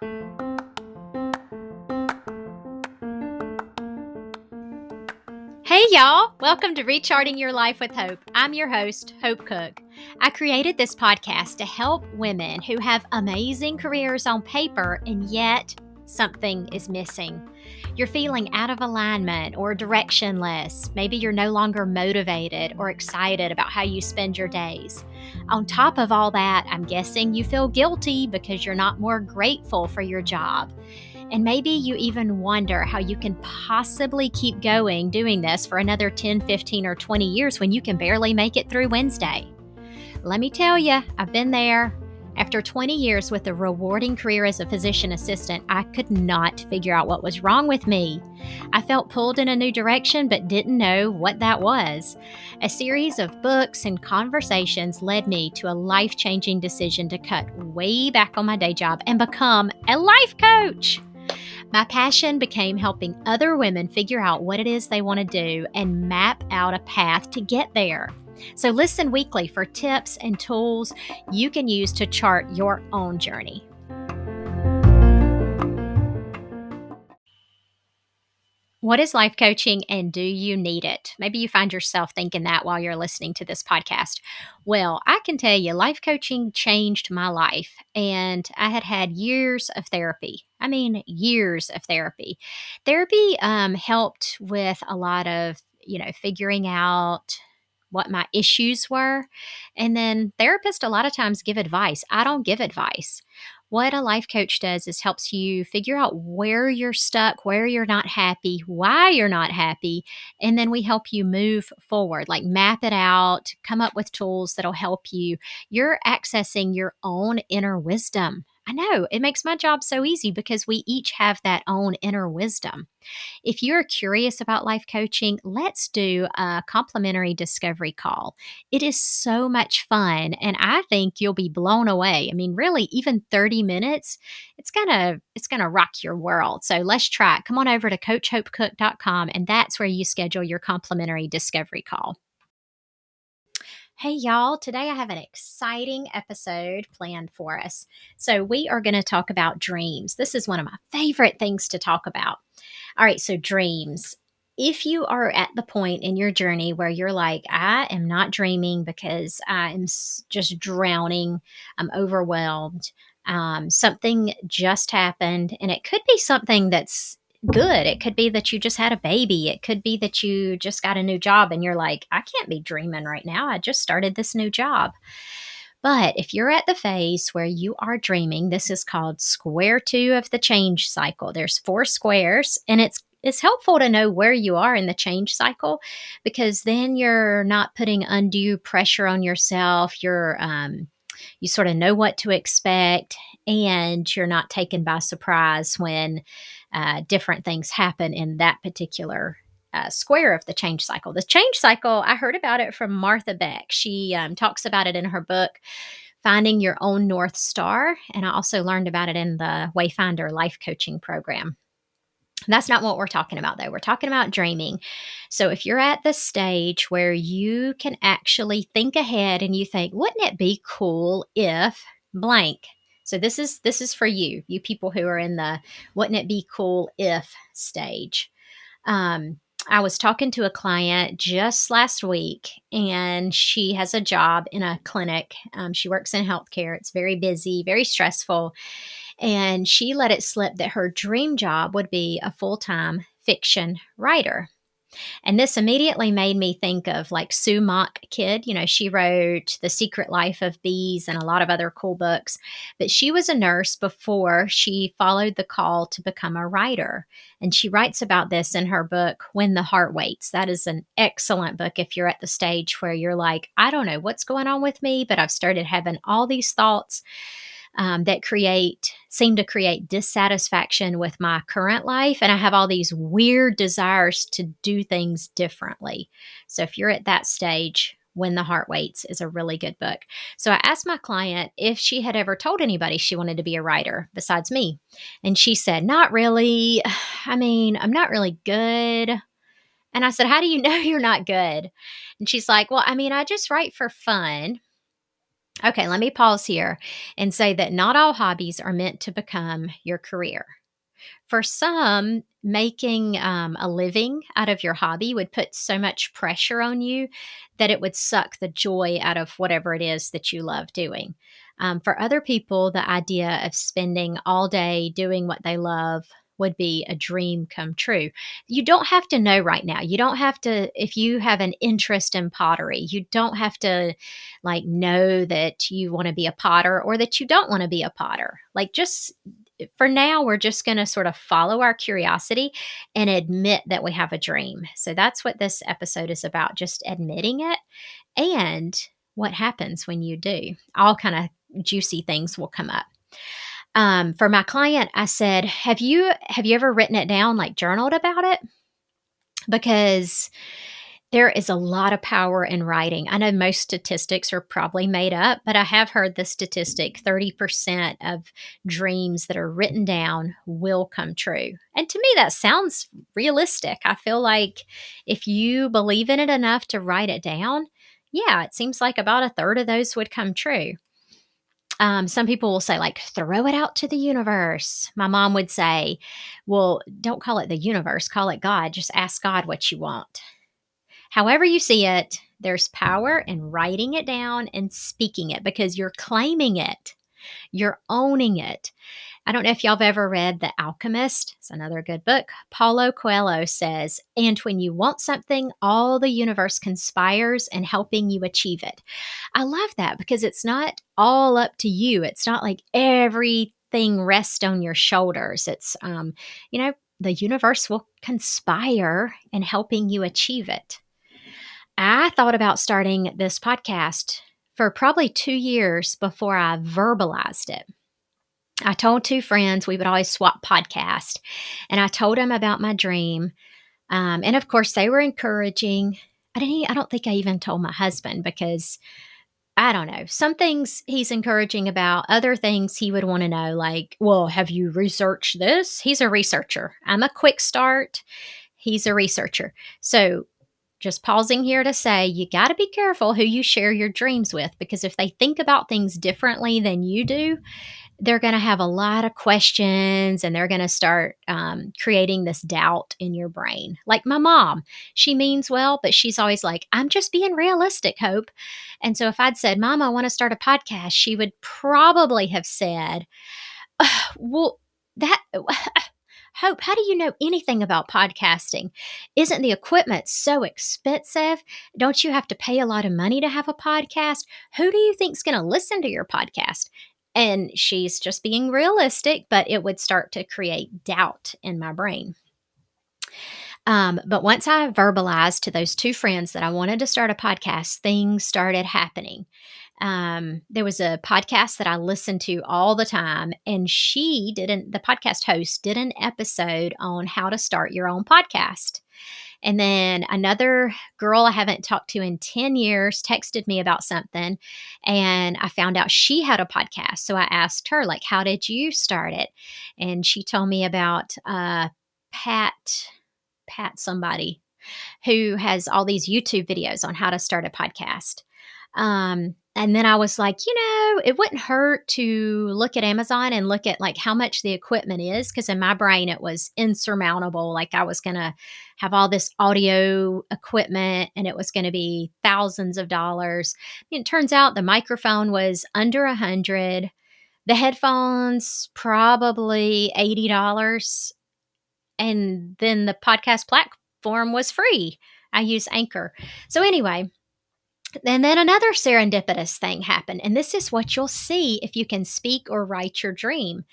Hey, y'all. Welcome to Recharting Your Life with Hope. I'm your host, Hope Cook. I created this podcast to help women who have amazing careers on paper and yet something is missing. You're feeling out of alignment or directionless. Maybe you're no longer motivated or excited about how you spend your days. On top of all that, I'm guessing you feel guilty because you're not more grateful for your job. And maybe you even wonder how you can possibly keep going doing this for another 10, 15, or 20 years when you can barely make it through Wednesday. Let me tell you, I've been there. After 20 years with a rewarding career as a physician assistant, I could not figure out what was wrong with me. I felt pulled in a new direction but didn't know what that was. A series of books and conversations led me to a life changing decision to cut way back on my day job and become a life coach. My passion became helping other women figure out what it is they want to do and map out a path to get there. So, listen weekly for tips and tools you can use to chart your own journey. What is life coaching and do you need it? Maybe you find yourself thinking that while you're listening to this podcast. Well, I can tell you, life coaching changed my life, and I had had years of therapy. I mean, years of therapy. Therapy um, helped with a lot of, you know, figuring out what my issues were. And then therapists a lot of times give advice. I don't give advice. What a life coach does is helps you figure out where you're stuck, where you're not happy, why you're not happy, and then we help you move forward, like map it out, come up with tools that'll help you. You're accessing your own inner wisdom. I know it makes my job so easy because we each have that own inner wisdom. If you're curious about life coaching, let's do a complimentary discovery call. It is so much fun and I think you'll be blown away. I mean, really even 30 minutes, it's to it's to rock your world. So let's try it. Come on over to coachhopecook.com and that's where you schedule your complimentary discovery call. Hey, y'all. Today I have an exciting episode planned for us. So, we are going to talk about dreams. This is one of my favorite things to talk about. All right, so dreams. If you are at the point in your journey where you're like, I am not dreaming because I am just drowning, I'm overwhelmed, um, something just happened, and it could be something that's good. It could be that you just had a baby. It could be that you just got a new job and you're like, I can't be dreaming right now. I just started this new job. But if you're at the phase where you are dreaming, this is called square two of the change cycle. There's four squares, and it's it's helpful to know where you are in the change cycle because then you're not putting undue pressure on yourself. You're um, you sort of know what to expect, and you're not taken by surprise when uh, different things happen in that particular uh, square of the change cycle. The change cycle, I heard about it from Martha Beck. She um, talks about it in her book, Finding Your Own North Star. And I also learned about it in the Wayfinder Life Coaching Program. That's not what we're talking about, though. We're talking about dreaming. So, if you're at the stage where you can actually think ahead and you think, wouldn't it be cool if blank so this is this is for you, you people who are in the wouldn't it be cool if stage. Um, I was talking to a client just last week, and she has a job in a clinic. Um, she works in healthcare. It's very busy, very stressful. And she let it slip that her dream job would be a full time fiction writer. And this immediately made me think of like Sue Monk Kidd. You know, she wrote The Secret Life of Bees and a lot of other cool books. But she was a nurse before she followed the call to become a writer. And she writes about this in her book, When the Heart Waits. That is an excellent book if you're at the stage where you're like, I don't know what's going on with me, but I've started having all these thoughts um, that create seem to create dissatisfaction with my current life and i have all these weird desires to do things differently. So if you're at that stage when the heart waits is a really good book. So i asked my client if she had ever told anybody she wanted to be a writer besides me. And she said not really. I mean i'm not really good. And i said how do you know you're not good? And she's like well i mean i just write for fun Okay, let me pause here and say that not all hobbies are meant to become your career. For some, making um, a living out of your hobby would put so much pressure on you that it would suck the joy out of whatever it is that you love doing. Um, for other people, the idea of spending all day doing what they love would be a dream come true. You don't have to know right now. You don't have to, if you have an interest in pottery, you don't have to like know that you want to be a potter or that you don't want to be a potter. Like just for now, we're just going to sort of follow our curiosity and admit that we have a dream. So that's what this episode is about just admitting it and what happens when you do. All kind of juicy things will come up. Um, for my client, I said, "Have you have you ever written it down, like journaled about it?" Because there is a lot of power in writing. I know most statistics are probably made up, but I have heard the statistic 30% of dreams that are written down will come true. And to me, that sounds realistic. I feel like if you believe in it enough to write it down, yeah, it seems like about a third of those would come true. Um, some people will say, like, throw it out to the universe. My mom would say, well, don't call it the universe, call it God. Just ask God what you want. However, you see it, there's power in writing it down and speaking it because you're claiming it, you're owning it. I don't know if y'all have ever read The Alchemist. It's another good book. Paulo Coelho says, And when you want something, all the universe conspires in helping you achieve it. I love that because it's not all up to you. It's not like everything rests on your shoulders. It's, um, you know, the universe will conspire in helping you achieve it. I thought about starting this podcast for probably two years before I verbalized it. I told two friends we would always swap podcast, and I told them about my dream. Um, and of course, they were encouraging. I didn't. I don't think I even told my husband because I don't know. Some things he's encouraging about, other things he would want to know, like, well, have you researched this? He's a researcher. I'm a quick start. He's a researcher. So just pausing here to say you got to be careful who you share your dreams with because if they think about things differently than you do, they're going to have a lot of questions and they're going to start um, creating this doubt in your brain. Like my mom, she means well, but she's always like, I'm just being realistic, Hope. And so if I'd said, Mom, I want to start a podcast, she would probably have said, Well, that. Hope, how do you know anything about podcasting? Isn't the equipment so expensive? Don't you have to pay a lot of money to have a podcast? Who do you think's going to listen to your podcast? And she's just being realistic, but it would start to create doubt in my brain. Um, but once I verbalized to those two friends that I wanted to start a podcast, things started happening. Um, there was a podcast that I listened to all the time, and she didn't, the podcast host did an episode on how to start your own podcast. And then another girl I haven't talked to in 10 years texted me about something and I found out she had a podcast. So I asked her, like, how did you start it? And she told me about uh, Pat, Pat somebody who has all these YouTube videos on how to start a podcast. Um, and then I was like, you know, it wouldn't hurt to look at Amazon and look at like how much the equipment is. Cause in my brain, it was insurmountable. Like I was going to have all this audio equipment and it was going to be thousands of dollars. And it turns out the microphone was under a hundred, the headphones, probably $80. And then the podcast platform was free. I use Anchor. So anyway, and then another serendipitous thing happened. And this is what you'll see if you can speak or write your dream.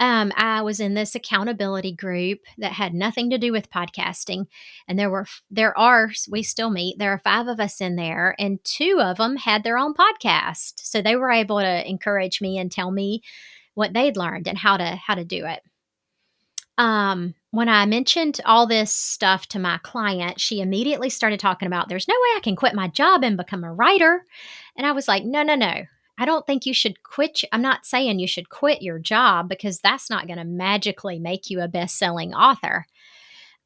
Um, I was in this accountability group that had nothing to do with podcasting, and there were there are we still meet. There are five of us in there, and two of them had their own podcast, so they were able to encourage me and tell me what they'd learned and how to how to do it. Um, when I mentioned all this stuff to my client, she immediately started talking about there's no way I can quit my job and become a writer. And I was like, no, no, no. I don't think you should quit. I'm not saying you should quit your job because that's not going to magically make you a best selling author.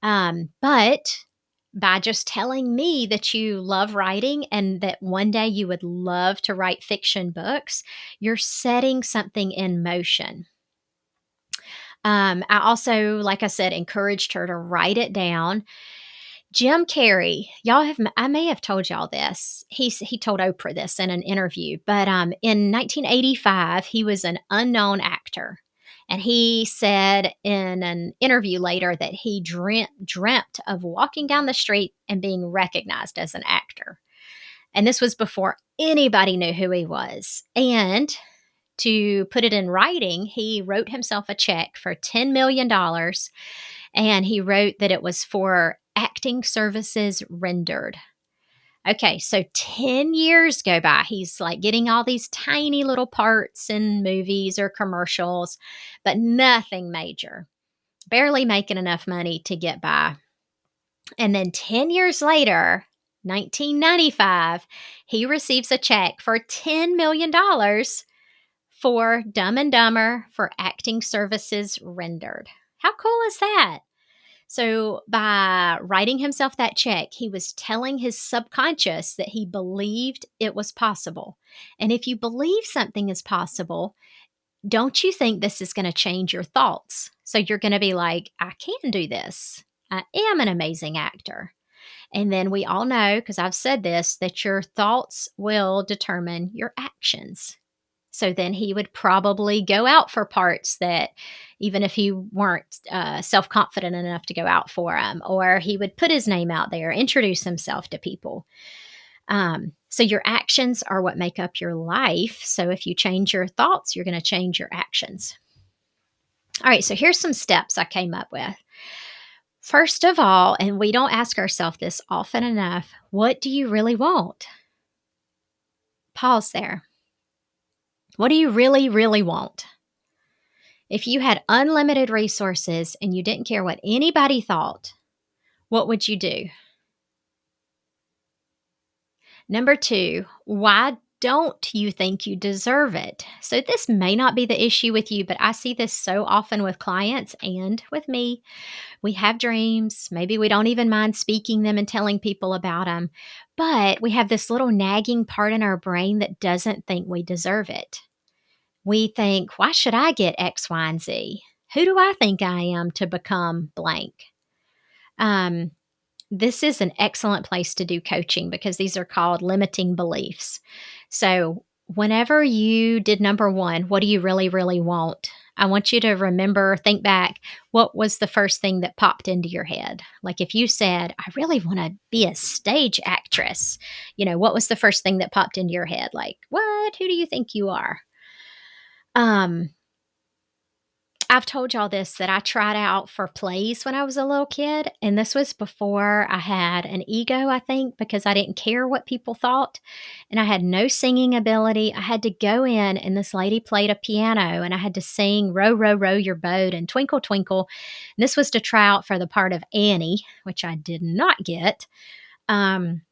Um, but by just telling me that you love writing and that one day you would love to write fiction books, you're setting something in motion. Um, I also, like I said, encouraged her to write it down. Jim Carrey, y'all have I may have told y'all this. He he told Oprah this in an interview, but um, in 1985 he was an unknown actor, and he said in an interview later that he dreamt dreamt of walking down the street and being recognized as an actor, and this was before anybody knew who he was. And to put it in writing, he wrote himself a check for $10 million. And he wrote that it was for acting services rendered. Okay, so 10 years go by. He's like getting all these tiny little parts in movies or commercials, but nothing major. Barely making enough money to get by. And then 10 years later, 1995, he receives a check for $10 million for Dumb and Dumber for acting services rendered. How cool is that? So, by writing himself that check, he was telling his subconscious that he believed it was possible. And if you believe something is possible, don't you think this is going to change your thoughts? So, you're going to be like, I can do this. I am an amazing actor. And then we all know, because I've said this, that your thoughts will determine your actions. So then he would probably go out for parts that, even if he weren't uh, self confident enough to go out for them, or he would put his name out there, introduce himself to people. Um, so your actions are what make up your life. So if you change your thoughts, you're going to change your actions. All right, so here's some steps I came up with. First of all, and we don't ask ourselves this often enough, what do you really want? Pause there. What do you really, really want? If you had unlimited resources and you didn't care what anybody thought, what would you do? Number two, why don't you think you deserve it? So, this may not be the issue with you, but I see this so often with clients and with me. We have dreams. Maybe we don't even mind speaking them and telling people about them, but we have this little nagging part in our brain that doesn't think we deserve it. We think, why should I get X, Y, and Z? Who do I think I am to become blank? Um, this is an excellent place to do coaching because these are called limiting beliefs. So, whenever you did number one, what do you really, really want? I want you to remember, think back, what was the first thing that popped into your head? Like if you said, I really want to be a stage actress, you know, what was the first thing that popped into your head? Like, what? Who do you think you are? Um, I've told y'all this that I tried out for plays when I was a little kid, and this was before I had an ego, I think, because I didn't care what people thought, and I had no singing ability. I had to go in, and this lady played a piano, and I had to sing "Row, row, row your boat" and "Twinkle, twinkle." And this was to try out for the part of Annie, which I did not get. Um,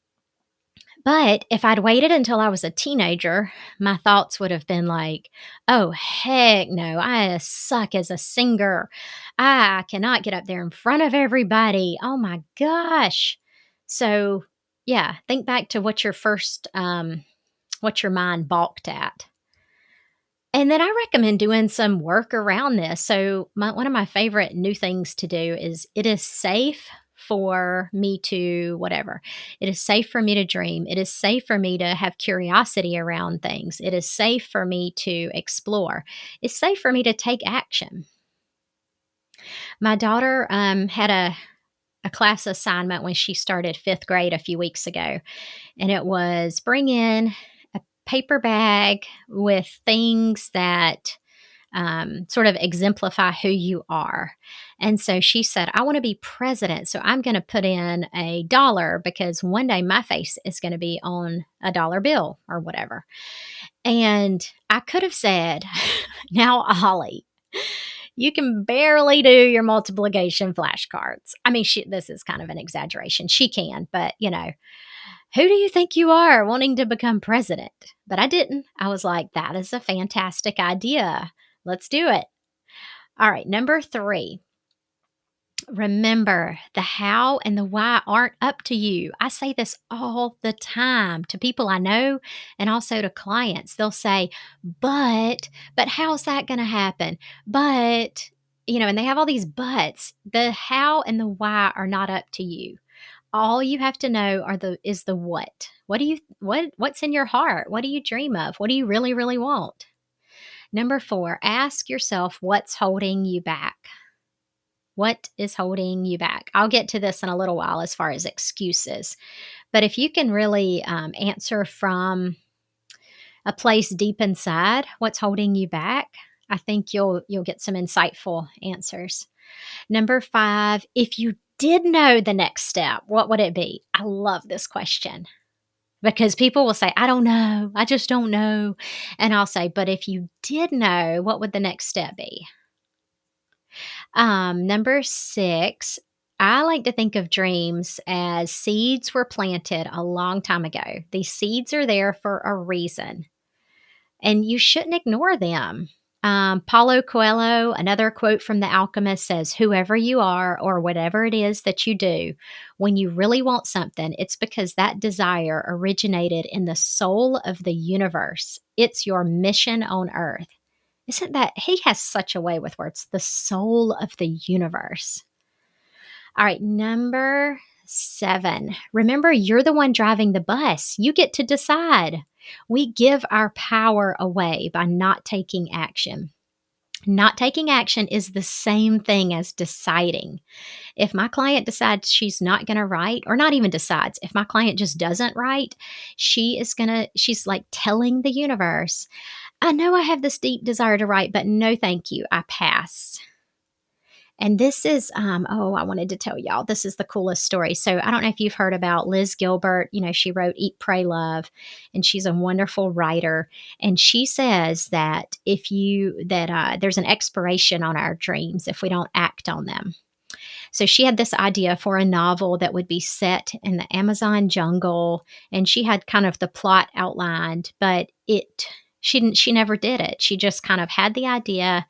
but if I'd waited until I was a teenager, my thoughts would have been like, oh, heck no, I suck as a singer. I cannot get up there in front of everybody. Oh my gosh. So, yeah, think back to what your first, um, what your mind balked at. And then I recommend doing some work around this. So, my, one of my favorite new things to do is it is safe for me to whatever. It is safe for me to dream. It is safe for me to have curiosity around things. It is safe for me to explore. It's safe for me to take action. My daughter um, had a a class assignment when she started fifth grade a few weeks ago, and it was bring in a paper bag with things that um, sort of exemplify who you are. And so she said, I want to be president. So I'm going to put in a dollar because one day my face is going to be on a dollar bill or whatever. And I could have said, Now, Holly, you can barely do your multiplication flashcards. I mean, she, this is kind of an exaggeration. She can, but you know, who do you think you are wanting to become president? But I didn't. I was like, that is a fantastic idea. Let's do it. All right, number three remember the how and the why aren't up to you. I say this all the time to people I know and also to clients. They'll say, but, but how's that going to happen? But, you know, and they have all these buts. The how and the why are not up to you. All you have to know are the is the what. What do you what what's in your heart? What do you dream of? What do you really really want? Number 4, ask yourself what's holding you back. What is holding you back? I'll get to this in a little while as far as excuses. But if you can really um, answer from a place deep inside what's holding you back, I think you'll you'll get some insightful answers. Number 5, if you did know the next step, what would it be? I love this question because people will say, I don't know, I just don't know. And I'll say, but if you did know, what would the next step be? Um, number six, I like to think of dreams as seeds were planted a long time ago. These seeds are there for a reason, and you shouldn't ignore them. Um, Paulo Coelho, another quote from The Alchemist says, Whoever you are, or whatever it is that you do, when you really want something, it's because that desire originated in the soul of the universe. It's your mission on earth. Isn't that he has such a way with words? The soul of the universe. All right, number seven. Remember, you're the one driving the bus. You get to decide. We give our power away by not taking action. Not taking action is the same thing as deciding. If my client decides she's not going to write, or not even decides, if my client just doesn't write, she is going to, she's like telling the universe, I know I have this deep desire to write, but no, thank you. I pass. And this is, um, oh, I wanted to tell y'all, this is the coolest story. So I don't know if you've heard about Liz Gilbert. You know, she wrote Eat, Pray, Love, and she's a wonderful writer. And she says that if you, that uh, there's an expiration on our dreams if we don't act on them. So she had this idea for a novel that would be set in the Amazon jungle, and she had kind of the plot outlined, but it she didn't, she never did it. She just kind of had the idea.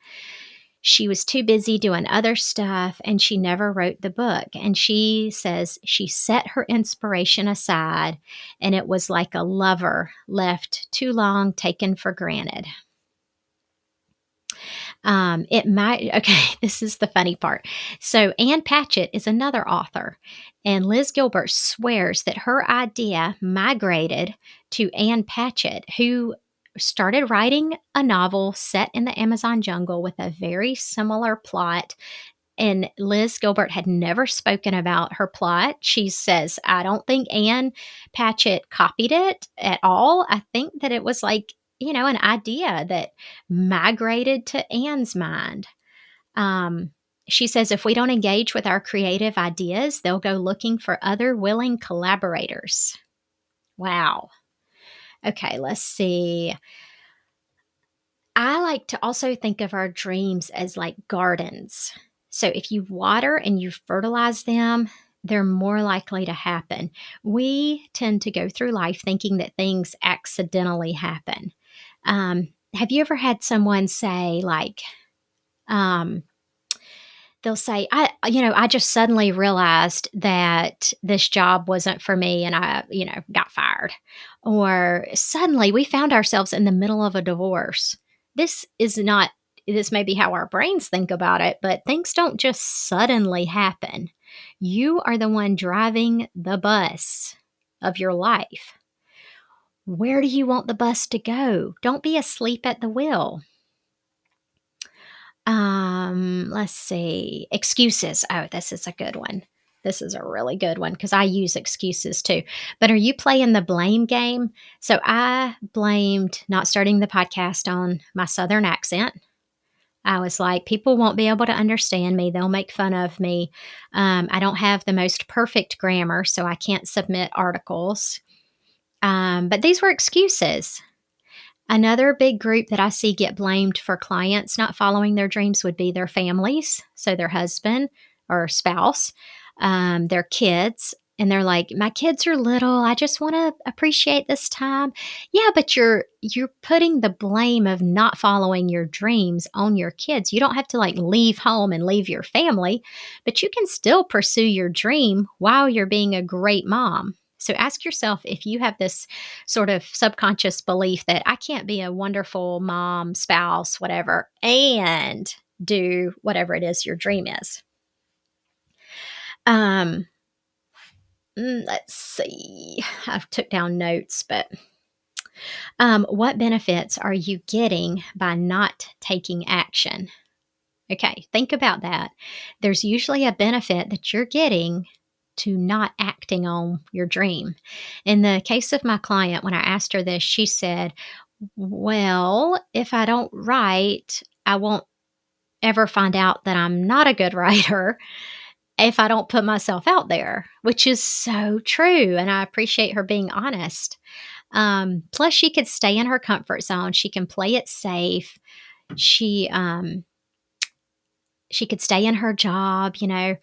She was too busy doing other stuff and she never wrote the book. And she says she set her inspiration aside and it was like a lover left too long taken for granted. Um, it might, okay, this is the funny part. So, Ann Patchett is another author, and Liz Gilbert swears that her idea migrated to Ann Patchett, who started writing a novel set in the Amazon jungle with a very similar plot. And Liz Gilbert had never spoken about her plot. She says, I don't think Ann Patchett copied it at all. I think that it was like, you know, an idea that migrated to Ann's mind. Um, she says, if we don't engage with our creative ideas, they'll go looking for other willing collaborators. Wow. Okay, let's see. I like to also think of our dreams as like gardens. So if you water and you fertilize them, they're more likely to happen. We tend to go through life thinking that things accidentally happen. Um, have you ever had someone say, like, um, they'll say, I, you know, I just suddenly realized that this job wasn't for me and I, you know, got fired. Or suddenly we found ourselves in the middle of a divorce. This is not, this may be how our brains think about it, but things don't just suddenly happen. You are the one driving the bus of your life. Where do you want the bus to go? Don't be asleep at the wheel. Um, let's see. Excuses. Oh, this is a good one. This is a really good one because I use excuses too. But are you playing the blame game? So I blamed not starting the podcast on my Southern accent. I was like, people won't be able to understand me. They'll make fun of me. Um, I don't have the most perfect grammar, so I can't submit articles. Um, but these were excuses. Another big group that I see get blamed for clients not following their dreams would be their families, so their husband or spouse, um, their kids, and they're like my kids are little i just want to appreciate this time. Yeah but you're you're putting the blame of not following your dreams on your kids. You don't have to like leave home and leave your family but you can still pursue your dream while you're being a great mom so ask yourself if you have this sort of subconscious belief that i can't be a wonderful mom spouse whatever and do whatever it is your dream is um Mm, let's see. I've took down notes, but um, what benefits are you getting by not taking action? Okay, think about that. There's usually a benefit that you're getting to not acting on your dream. In the case of my client, when I asked her this, she said, Well, if I don't write, I won't ever find out that I'm not a good writer if I don't put myself out there, which is so true. And I appreciate her being honest. Um, plus, she could stay in her comfort zone. She can play it safe. She um, she could stay in her job. You know.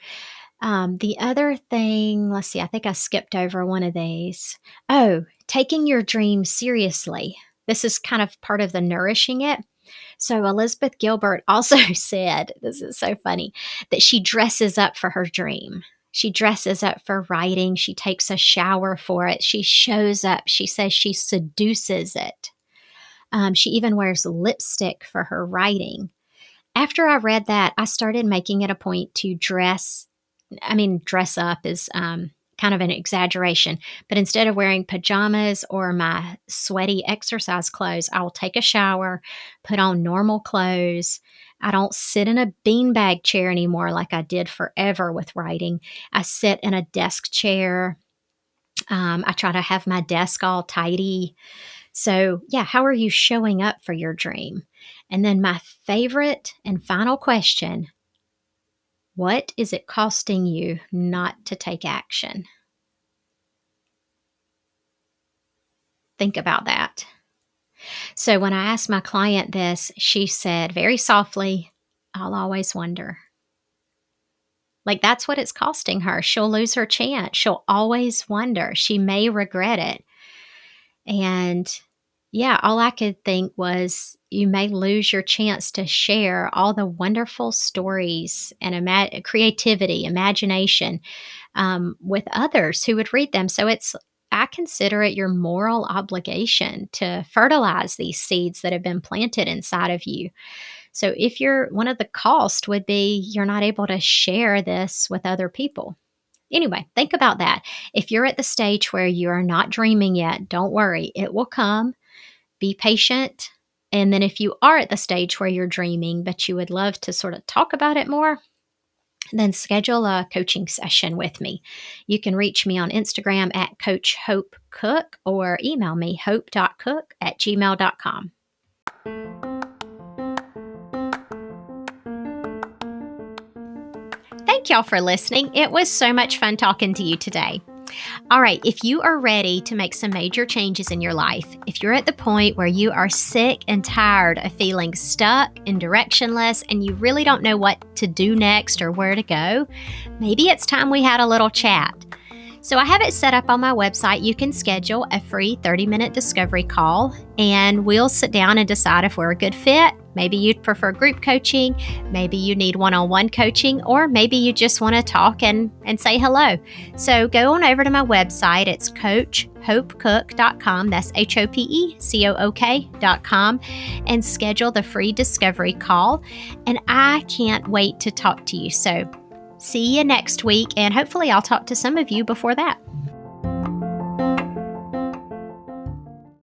Um, the other thing, let's see. I think I skipped over one of these. Oh, taking your dream seriously. This is kind of part of the nourishing it. So Elizabeth Gilbert also said, this is so funny, that she dresses up for her dream. She dresses up for writing. She takes a shower for it. She shows up. She says she seduces it. Um, she even wears lipstick for her writing. After I read that, I started making it a point to dress. I mean, dress up is um, kind of an exaggeration. But instead of wearing pajamas or my sweaty exercise clothes, I will take a shower, put on normal clothes. I don't sit in a beanbag chair anymore like I did forever with writing. I sit in a desk chair. Um, I try to have my desk all tidy. So, yeah, how are you showing up for your dream? And then, my favorite and final question what is it costing you not to take action? Think about that. So, when I asked my client this, she said very softly, I'll always wonder. Like, that's what it's costing her. She'll lose her chance. She'll always wonder. She may regret it. And yeah, all I could think was you may lose your chance to share all the wonderful stories and ima- creativity, imagination um, with others who would read them. So it's I consider it your moral obligation to fertilize these seeds that have been planted inside of you. So if you're one of the cost would be you're not able to share this with other people. Anyway, think about that. If you're at the stage where you are not dreaming yet, don't worry, it will come be patient. And then if you are at the stage where you're dreaming, but you would love to sort of talk about it more, then schedule a coaching session with me. You can reach me on Instagram at Coach Hope Cook or email me hope.cook at gmail.com. Thank y'all for listening. It was so much fun talking to you today. All right, if you are ready to make some major changes in your life, if you're at the point where you are sick and tired of feeling stuck and directionless and you really don't know what to do next or where to go, maybe it's time we had a little chat. So I have it set up on my website. You can schedule a free 30 minute discovery call and we'll sit down and decide if we're a good fit. Maybe you'd prefer group coaching, maybe you need one on one coaching, or maybe you just want to talk and, and say hello. So go on over to my website. It's coachhopecook.com. That's H O P E C O O K.com and schedule the free discovery call. And I can't wait to talk to you. So See you next week, and hopefully, I'll talk to some of you before that.